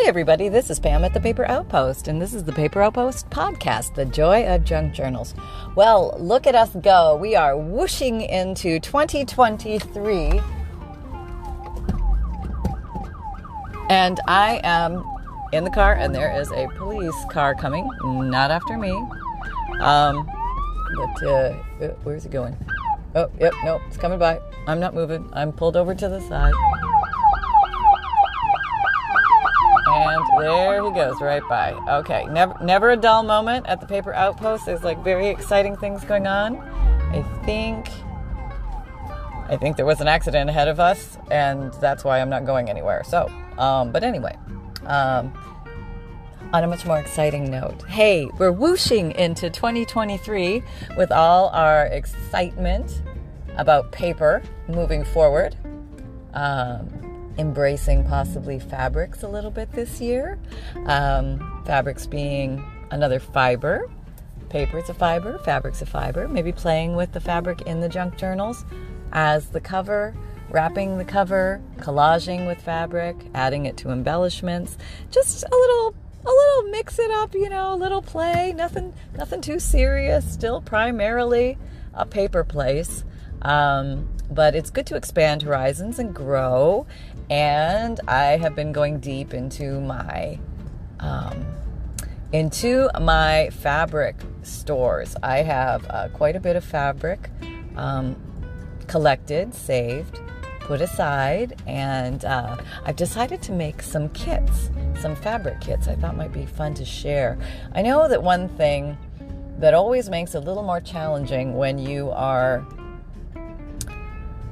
Hi, everybody. This is Pam at the Paper Outpost, and this is the Paper Outpost podcast, The Joy of Junk Journals. Well, look at us go. We are whooshing into 2023. And I am in the car, and there is a police car coming, not after me. Um, but uh, uh where's it going? Oh, yep, nope, it's coming by. I'm not moving. I'm pulled over to the side. And there he goes, right by. Okay, never, never a dull moment at the paper outpost. There's like very exciting things going on. I think, I think there was an accident ahead of us, and that's why I'm not going anywhere. So, um, but anyway, um, on a much more exciting note, hey, we're whooshing into 2023 with all our excitement about paper moving forward. Um, embracing possibly fabrics a little bit this year. Um, fabrics being another fiber. Paper is a fiber, fabric's a fiber. Maybe playing with the fabric in the junk journals as the cover, wrapping the cover, collaging with fabric, adding it to embellishments. Just a little a little mix it up, you know, a little play, nothing nothing too serious, still primarily a paper place. Um, but it's good to expand horizons and grow. And I have been going deep into my um, into my fabric stores. I have uh, quite a bit of fabric um, collected, saved, put aside, and uh, I've decided to make some kits, some fabric kits. I thought might be fun to share. I know that one thing that always makes it a little more challenging when you are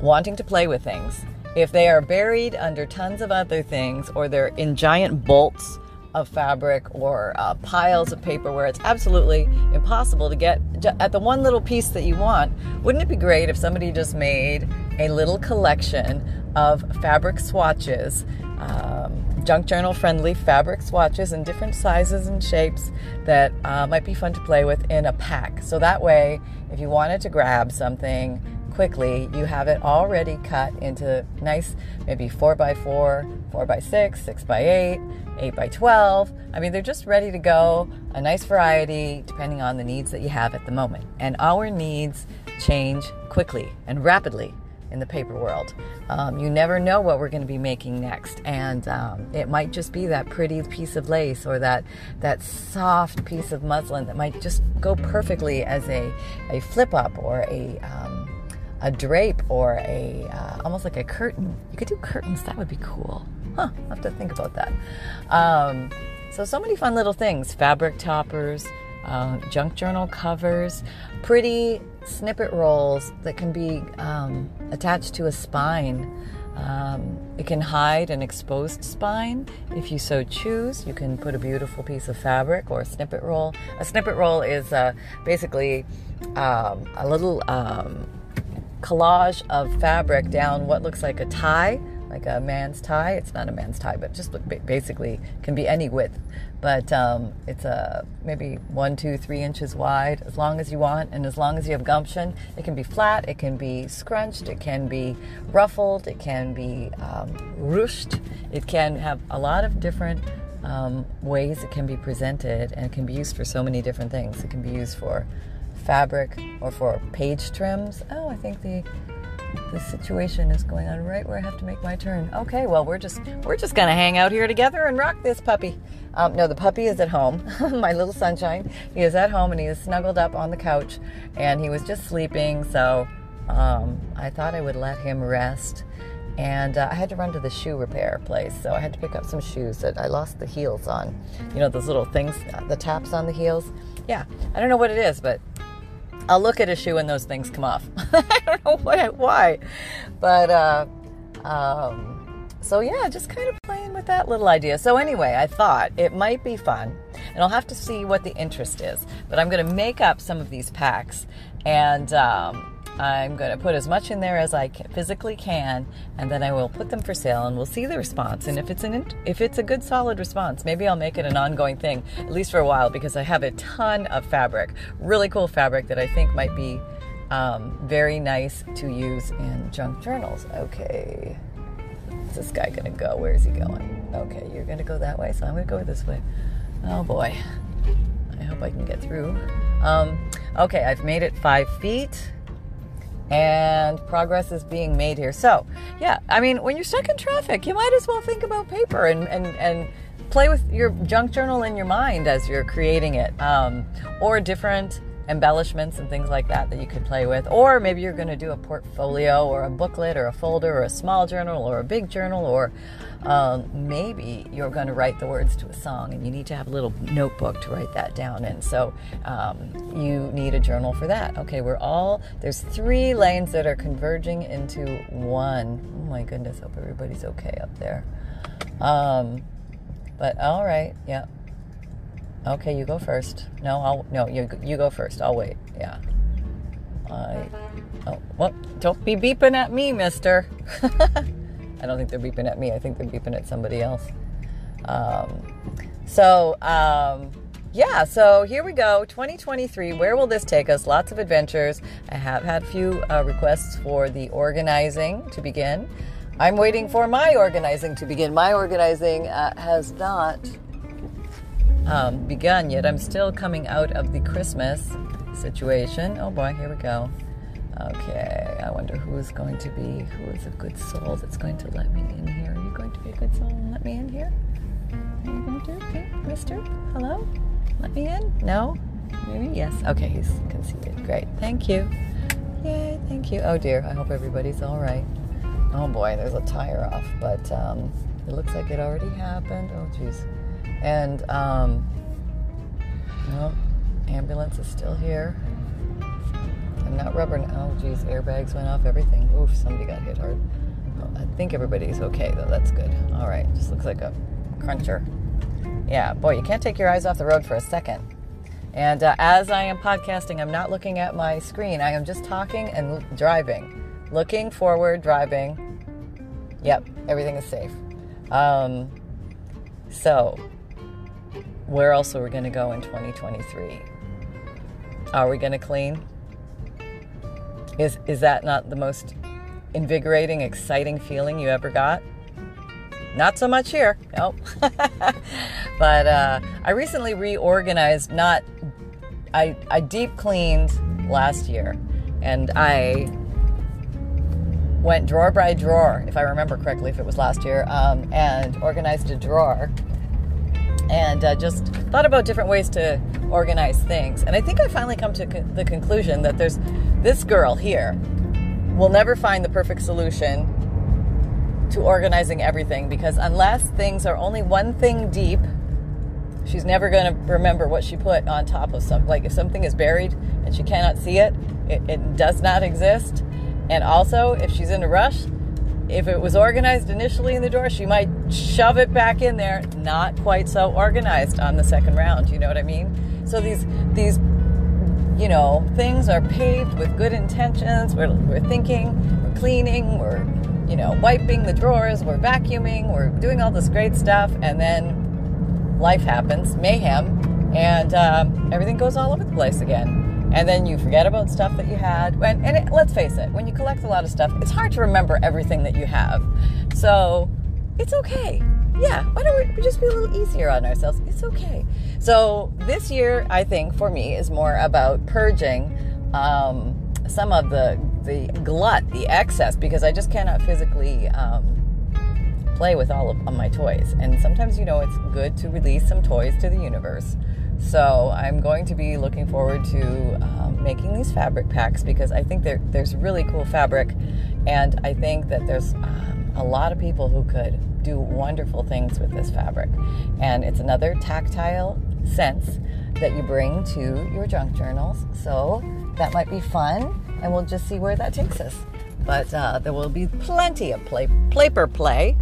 wanting to play with things. If they are buried under tons of other things or they're in giant bolts of fabric or uh, piles of paper where it's absolutely impossible to get at the one little piece that you want, wouldn't it be great if somebody just made a little collection of fabric swatches? Um, junk journal friendly fabric swatches in different sizes and shapes that uh, might be fun to play with in a pack. So that way, if you wanted to grab something quickly, you have it already cut into nice, maybe 4 by 4 4 by 6 6 by 8 8 by 12 I mean, they're just ready to go, a nice variety depending on the needs that you have at the moment. And our needs change quickly and rapidly in the paper world. Um, you never know what we're going to be making next, and um, it might just be that pretty piece of lace or that that soft piece of muslin that might just go perfectly as a a flip up or a um, a drape or a uh, almost like a curtain. You could do curtains. That would be cool. Huh? I have to think about that. Um, so so many fun little things: fabric toppers, uh, junk journal covers, pretty snippet rolls that can be um, attached to a spine. Um, it can hide an exposed spine if you so choose. You can put a beautiful piece of fabric or a snippet roll. A snippet roll is uh, basically um, a little um, collage of fabric down what looks like a tie, like a man's tie. It's not a man's tie, but just basically can be any width. But um, it's a maybe one, two, three inches wide, as long as you want, and as long as you have gumption. It can be flat, it can be scrunched, it can be ruffled, it can be um, ruched. It can have a lot of different um, ways it can be presented, and it can be used for so many different things. It can be used for fabric or for page trims. Oh, I think the the situation is going on right where I have to make my turn. Okay, well we're just we're just gonna hang out here together and rock this puppy. Um, no, the puppy is at home. my little sunshine. He is at home and he is snuggled up on the couch and he was just sleeping. So um, I thought I would let him rest. And uh, I had to run to the shoe repair place, so I had to pick up some shoes that I lost the heels on. You know those little things, the taps on the heels. Yeah, I don't know what it is, but I'll look at a shoe and those things come off. I don't know why, why. but uh, um, so yeah, just kind of playing with that little idea. So anyway, I thought it might be fun, and I'll have to see what the interest is. But I'm going to make up some of these packs and. Um, I'm going to put as much in there as I physically can, and then I will put them for sale, and we'll see the response. And if it's an if it's a good solid response, maybe I'll make it an ongoing thing, at least for a while, because I have a ton of fabric, really cool fabric that I think might be um, very nice to use in junk journals. Okay. Where's this guy gonna go? Where's he going? Okay, you're gonna go that way, so I'm gonna go this way. Oh boy. I hope I can get through. Um, okay, I've made it five feet and progress is being made here. So, yeah, I mean, when you're stuck in traffic, you might as well think about paper and, and, and play with your junk journal in your mind as you're creating it, um, or different embellishments and things like that that you could play with. Or maybe you're going to do a portfolio or a booklet or a folder or a small journal or a big journal, or um, maybe you're going to write the words to a song and you need to have a little notebook to write that down in. So um, you need a journal for that. Okay, we're all, there's three lanes that are converging into one. Oh my goodness, hope everybody's okay up there. Um, but all right, yeah. Okay, you go first. No, I'll no, you you go first. I'll wait. Yeah. I oh well, don't be beeping at me, Mister. I don't think they're beeping at me. I think they're beeping at somebody else. Um, so um, yeah, so here we go. 2023. Where will this take us? Lots of adventures. I have had a few uh, requests for the organizing to begin. I'm waiting for my organizing to begin. My organizing uh, has not um, begun yet. I'm still coming out of the Christmas situation. Oh boy, here we go. Okay, I wonder who is going to be, who is a good soul that's going to let me in here. Are you going to be a good soul and let me in here? Are you going to, okay, mister? Hello? Let me in? No? Maybe? Yes. Okay, he's conceded. Great. Thank you. Yay, thank you. Oh dear, I hope everybody's all right. Oh boy, there's a tire off, but um, it looks like it already happened. Oh jeez. And, um, well, ambulance is still here. I'm not rubber. Oh, geez, airbags went off, everything. Oof, somebody got hit hard. I think everybody's okay, though. That's good. All right, just looks like a cruncher. Yeah, boy, you can't take your eyes off the road for a second. And uh, as I am podcasting, I'm not looking at my screen. I am just talking and driving. Looking forward, driving. Yep, everything is safe. Um, so, where else are we going to go in 2023? Are we going to clean? Is, is that not the most invigorating, exciting feeling you ever got? Not so much here. Nope. but uh, I recently reorganized, not, I, I deep cleaned last year and I went drawer by drawer, if I remember correctly, if it was last year, um, and organized a drawer and uh, just thought about different ways to organize things. And I think I finally come to the conclusion that there's this girl here will never find the perfect solution to organizing everything because unless things are only one thing deep, she's never going to remember what she put on top of something. Like if something is buried and she cannot see it, it, it does not exist. And also, if she's in a rush, if it was organized initially in the door, she might shove it back in there, not quite so organized on the second round. You know what I mean? So these these you know things are paved with good intentions. We're, we're thinking, we're cleaning, we're you know wiping the drawers, we're vacuuming, we're doing all this great stuff, and then life happens, mayhem, and uh, everything goes all over the place again and then you forget about stuff that you had. And, and it, let's face it, when you collect a lot of stuff, it's hard to remember everything that you have. So it's okay. Yeah, why don't we just be a little easier on ourselves? It's okay. So this year, I think for me is more about purging um, some of the the glut, the excess, because I just cannot physically um, play with all of my toys. And sometimes, you know, it's good to release some toys to the universe. So I'm going to be looking forward to um, making these fabric packs because I think there's really cool fabric, and I think that there's um, a lot of people who could do wonderful things with this fabric. And it's another tactile sense that you bring to your junk journals. So that might be fun, and we'll just see where that takes us. But uh, there will be plenty of play, paper play,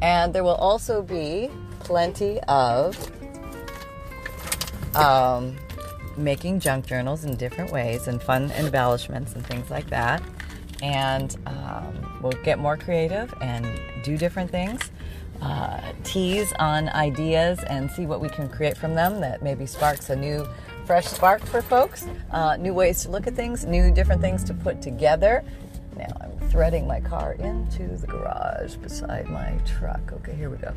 and there will also be plenty of um, making junk journals in different ways and fun embellishments and things like that. And um, we'll get more creative and do different things. Uh, tease on ideas and see what we can create from them that maybe sparks a new, fresh spark for folks. Uh, new ways to look at things, new different things to put together. Now I'm threading my car into the garage beside my truck. Okay, here we go.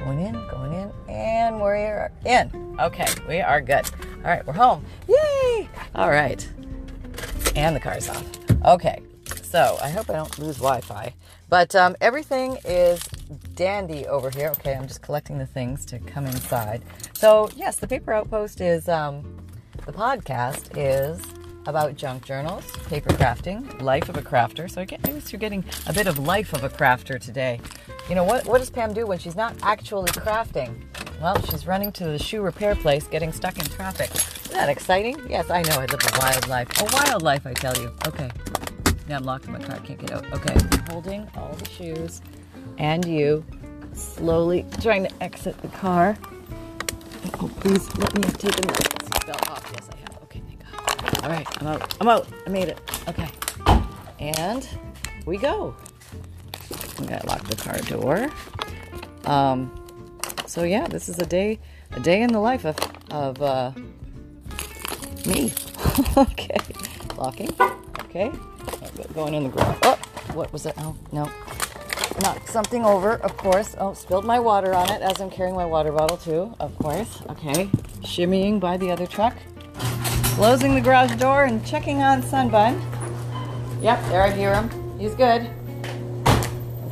Going in, going in, and we're in. Okay, we are good. All right, we're home. Yay! All right. And the car's off. Okay, so I hope I don't lose Wi Fi. But um, everything is dandy over here. Okay, I'm just collecting the things to come inside. So, yes, the Paper Outpost is, um, the podcast is about junk journals, paper crafting, life of a crafter. So I guess you're getting a bit of life of a crafter today. You know, what, what does Pam do when she's not actually crafting? Well, she's running to the shoe repair place, getting stuck in traffic. Isn't that exciting? Yes, I know. I live a wild life. A wild life, I tell you. Okay. Now I'm locked in my car. I can't get out. Okay. I'm holding all the shoes and you slowly trying to exit the car. Oh, please let me have taken the seatbelt off. Yes, I have. Okay, thank God. All right, I'm out. I'm out. I made it. Okay. And we go. I'm the car door. Um, so yeah, this is a day, a day in the life of of uh, me. okay, locking. Okay, going in the garage. Oh, what was it? Oh, no. Knocked something over, of course. Oh, spilled my water on it as I'm carrying my water bottle too, of course. Okay, shimmying by the other truck. Closing the garage door and checking on Sunbun. Yep, there I hear him. He's good.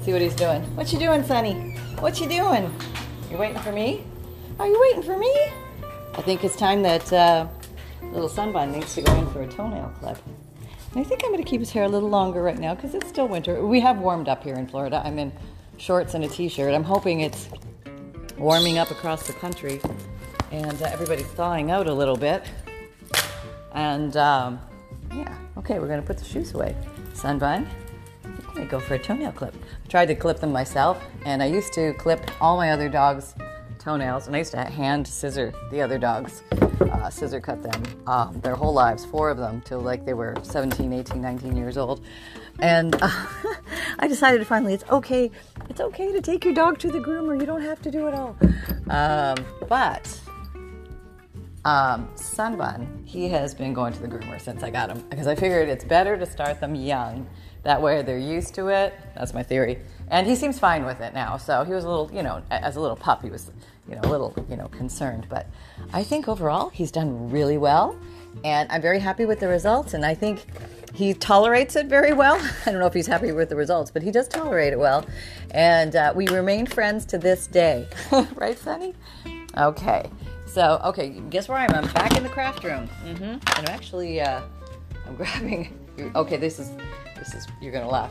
See what he's doing. What you doing, Sonny? What you doing? You waiting for me? Are you waiting for me? I think it's time that uh, little Sunbun needs to go in for a toenail clip. And I think I'm going to keep his hair a little longer right now because it's still winter. We have warmed up here in Florida. I'm in shorts and a t-shirt. I'm hoping it's warming up across the country and uh, everybody's thawing out a little bit. And um, yeah, okay, we're going to put the shoes away. Sunbun, I'm to go for a toenail clip. I tried to clip them myself, and I used to clip all my other dogs' toenails, and I used to hand scissor the other dogs uh, scissor cut them um, their whole lives, four of them, till like they were 17, 18, 19 years old. And uh, I decided finally it's okay, it's okay to take your dog to the groomer. You don't have to do it all. Um, but um, he has been going to the groomer since I got him because I figured it's better to start them young. That way they're used to it. That's my theory. And he seems fine with it now. So he was a little, you know, as a little pup, he was you know, a little, you know, concerned. But I think overall he's done really well, and I'm very happy with the results. And I think he tolerates it very well. I don't know if he's happy with the results, but he does tolerate it well. And uh, we remain friends to this day, right, Sonny? Okay. So, okay, guess where I am? I'm back in the craft room. Mm-hmm. And I'm actually, uh, I'm grabbing. Okay, this is, this is. You're gonna laugh.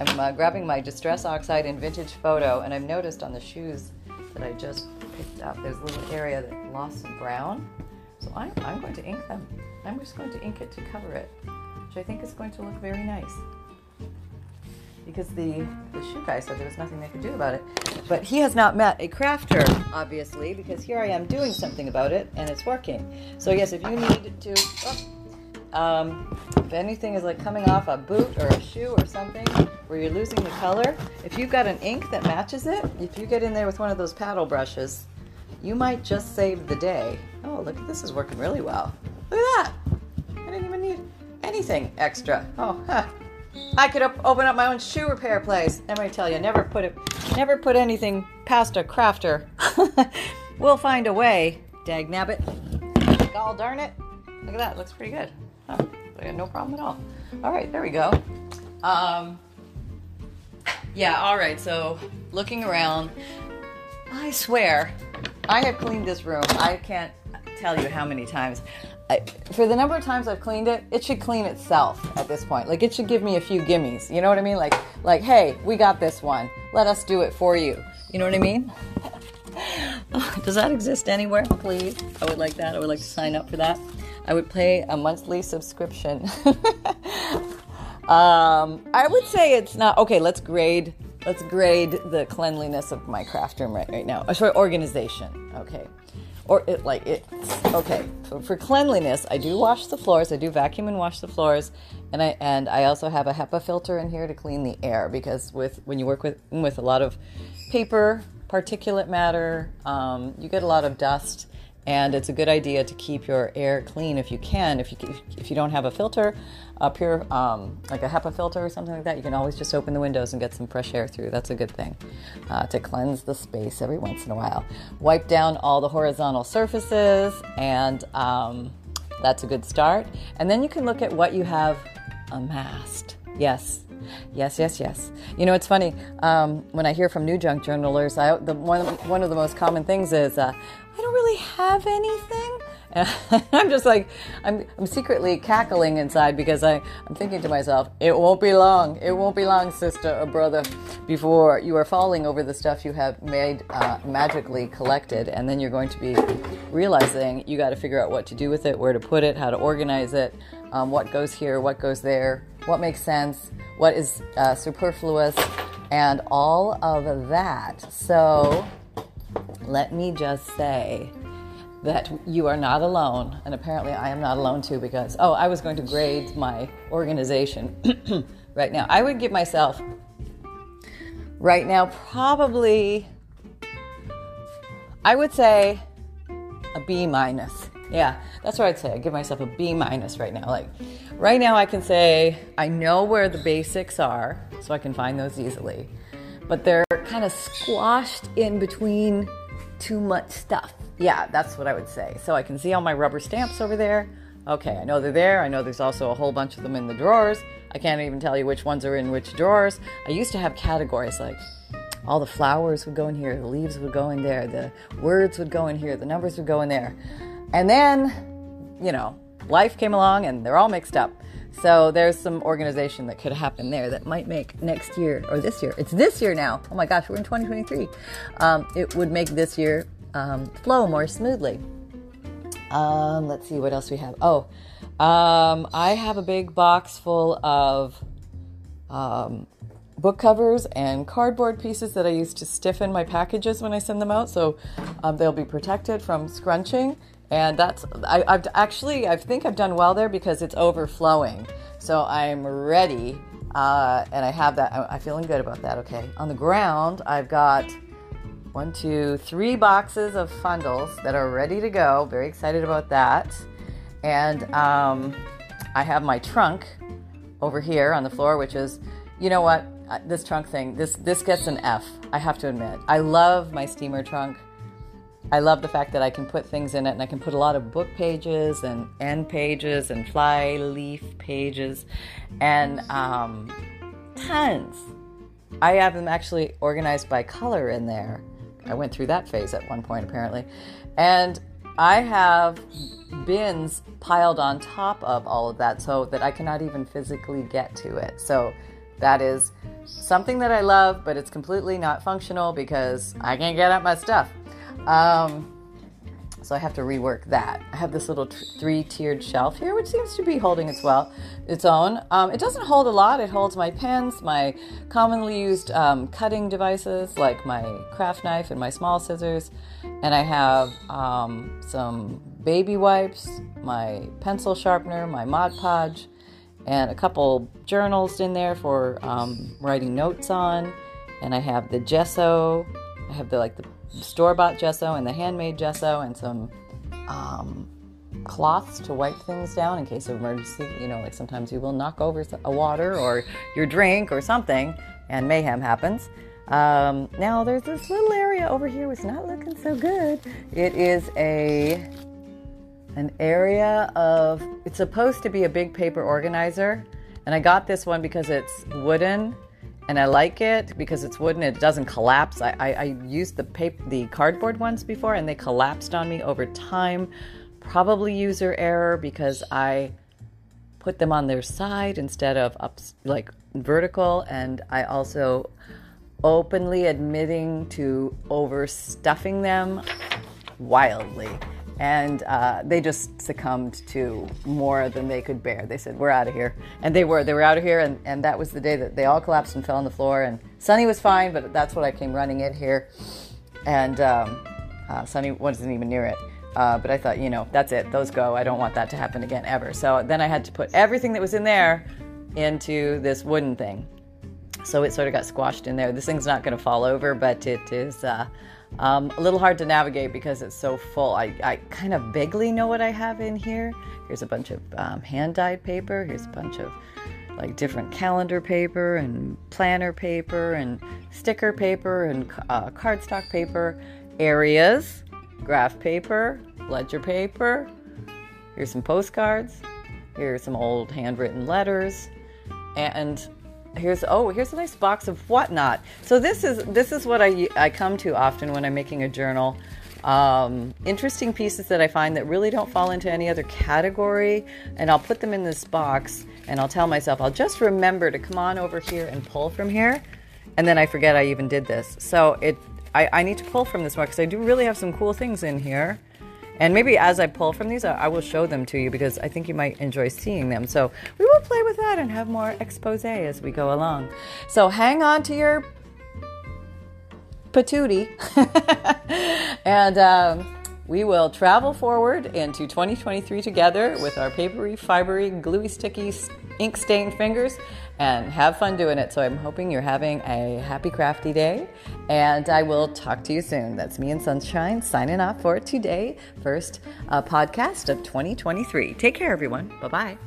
I'm uh, grabbing my Distress Oxide and Vintage Photo, and I've noticed on the shoes that I just picked up. There's a little area that lost some brown. So I'm, I'm going to ink them. I'm just going to ink it to cover it, which I think is going to look very nice. Because the, the shoe guy said there was nothing they could do about it. But he has not met a crafter, obviously, because here I am doing something about it and it's working. So, yes, if you need to, oh, um, if anything is like coming off a boot or a shoe or something, where you're losing the color, if you've got an ink that matches it, if you get in there with one of those paddle brushes, you might just save the day. Oh, look, this is working really well. Look at that. I didn't even need anything extra. Oh, huh. I could op- open up my own shoe repair place. Let me tell you, never put it, never put anything past a crafter. we'll find a way. Dag nabbit. Gall darn it. Look at that. Looks pretty good. Huh. No problem at all. All right, there we go. Um, yeah, all right. So looking around, I swear, I have cleaned this room. I can't tell you how many times. I, for the number of times I've cleaned it, it should clean itself at this point. Like it should give me a few gimmies. You know what I mean? Like, like, hey, we got this one. Let us do it for you. You know what I mean? Does that exist anywhere? Please, I would like that. I would like to sign up for that. I would pay a monthly subscription. Um, I would say it's not okay. Let's grade. Let's grade the cleanliness of my craft room right, right now. Uh, sorry, organization. Okay, or it like it. Okay, so for cleanliness, I do wash the floors. I do vacuum and wash the floors, and I and I also have a HEPA filter in here to clean the air because with when you work with with a lot of paper, particulate matter, um, you get a lot of dust and it's a good idea to keep your air clean if you can. If you if you don't have a filter, a pure um, like a HEPA filter or something like that, you can always just open the windows and get some fresh air through. That's a good thing uh, to cleanse the space every once in a while. Wipe down all the horizontal surfaces, and um, that's a good start. And then you can look at what you have amassed. Yes, Yes, yes, yes. You know, it's funny um, when I hear from new junk journalers. I, the one one of the most common things is, uh, I don't really have anything. And I'm just like, I'm, I'm secretly cackling inside because I, I'm thinking to myself, it won't be long, it won't be long, sister or brother, before you are falling over the stuff you have made uh, magically collected. And then you're going to be realizing you got to figure out what to do with it, where to put it, how to organize it, um, what goes here, what goes there, what makes sense, what is uh, superfluous, and all of that. So, let me just say that you are not alone. And apparently, I am not alone too because, oh, I was going to grade my organization right now. I would give myself right now probably, I would say a B minus. Yeah, that's what I'd say. I give myself a B minus right now. Like, right now, I can say I know where the basics are, so I can find those easily. But they're kind of squashed in between too much stuff. Yeah, that's what I would say. So I can see all my rubber stamps over there. Okay, I know they're there. I know there's also a whole bunch of them in the drawers. I can't even tell you which ones are in which drawers. I used to have categories like all the flowers would go in here, the leaves would go in there, the words would go in here, the numbers would go in there. And then, you know, life came along and they're all mixed up. So there's some organization that could happen there that might make next year or this year. It's this year now. Oh my gosh, we're in 2023. Um, it would make this year um, flow more smoothly. Um, let's see what else we have. Oh, um, I have a big box full of um, book covers and cardboard pieces that I use to stiffen my packages when I send them out, so um, they'll be protected from scrunching. And that's I, have actually I think I've done well there because it's overflowing, so I'm ready, uh, and I have that. I'm feeling good about that. Okay, on the ground I've got one, two, three boxes of fundles that are ready to go. Very excited about that. And um, I have my trunk over here on the floor, which is, you know what, uh, this trunk thing, this this gets an F. I have to admit, I love my steamer trunk. I love the fact that I can put things in it, and I can put a lot of book pages and end pages and fly leaf pages, and um, tons. I have them actually organized by color in there. I went through that phase at one point, apparently. And I have bins piled on top of all of that so that I cannot even physically get to it. So that is something that I love, but it's completely not functional because I can't get at my stuff. Um, so I have to rework that. I have this little t- three-tiered shelf here, which seems to be holding its well, its own. Um, it doesn't hold a lot. It holds my pens, my commonly used um, cutting devices like my craft knife and my small scissors, and I have um, some baby wipes, my pencil sharpener, my Mod Podge, and a couple journals in there for um, writing notes on. And I have the gesso. I have the like the store bought gesso and the handmade gesso and some um, cloths to wipe things down in case of emergency. You know, like sometimes you will knock over a water or your drink or something and mayhem happens. Um, now there's this little area over here which is not looking so good. It is a an area of it's supposed to be a big paper organizer and I got this one because it's wooden and I like it because it's wooden. It doesn't collapse. I, I, I, used the paper, the cardboard ones before, and they collapsed on me over time. Probably user error because I put them on their side instead of up like vertical, and I also openly admitting to overstuffing them wildly and uh, they just succumbed to more than they could bear. They said, "We're out of here," and they were. They were out of here, and, and that was the day that they all collapsed and fell on the floor. And Sunny was fine, but that's what I came running in here, and um, uh, Sunny wasn't even near it. Uh, but I thought, you know, that's it. Those go. I don't want that to happen again ever. So then I had to put everything that was in there into this wooden thing. So it sort of got squashed in there. This thing's not going to fall over, but it is uh, Um, a little hard to navigate because it's so full. I, I kind of vaguely know what I have in here. Here's a bunch of um, hand dyed paper. Here's a bunch of like different calendar paper and planner paper and sticker paper and uh, cardstock paper, areas, graph paper, ledger paper. Here's some postcards. Here's some old handwritten letters. And here's oh here's a nice box of whatnot. So this is this is what i i come to often when i'm making a journal. Um, interesting pieces that i find that really don't fall into any other category and i'll put them in this box and i'll tell myself i'll just remember to come on over here and pull from here and then i forget i even did this. So it i, I need to pull from this more because i do really have some cool things in here and maybe as I pull from these, I will show them to you because I think you might enjoy seeing them. So we will play with that and have more expose as we go along. So hang on to your patootie. and um, we will travel forward into 2023 together with our papery, fibery, gluey, sticky, ink stained fingers and have fun doing it. So I'm hoping you're having a happy crafty day and I will talk to you soon. That's me and Sunshine signing off for today, first uh, podcast of 2023. Take care, everyone. Bye bye.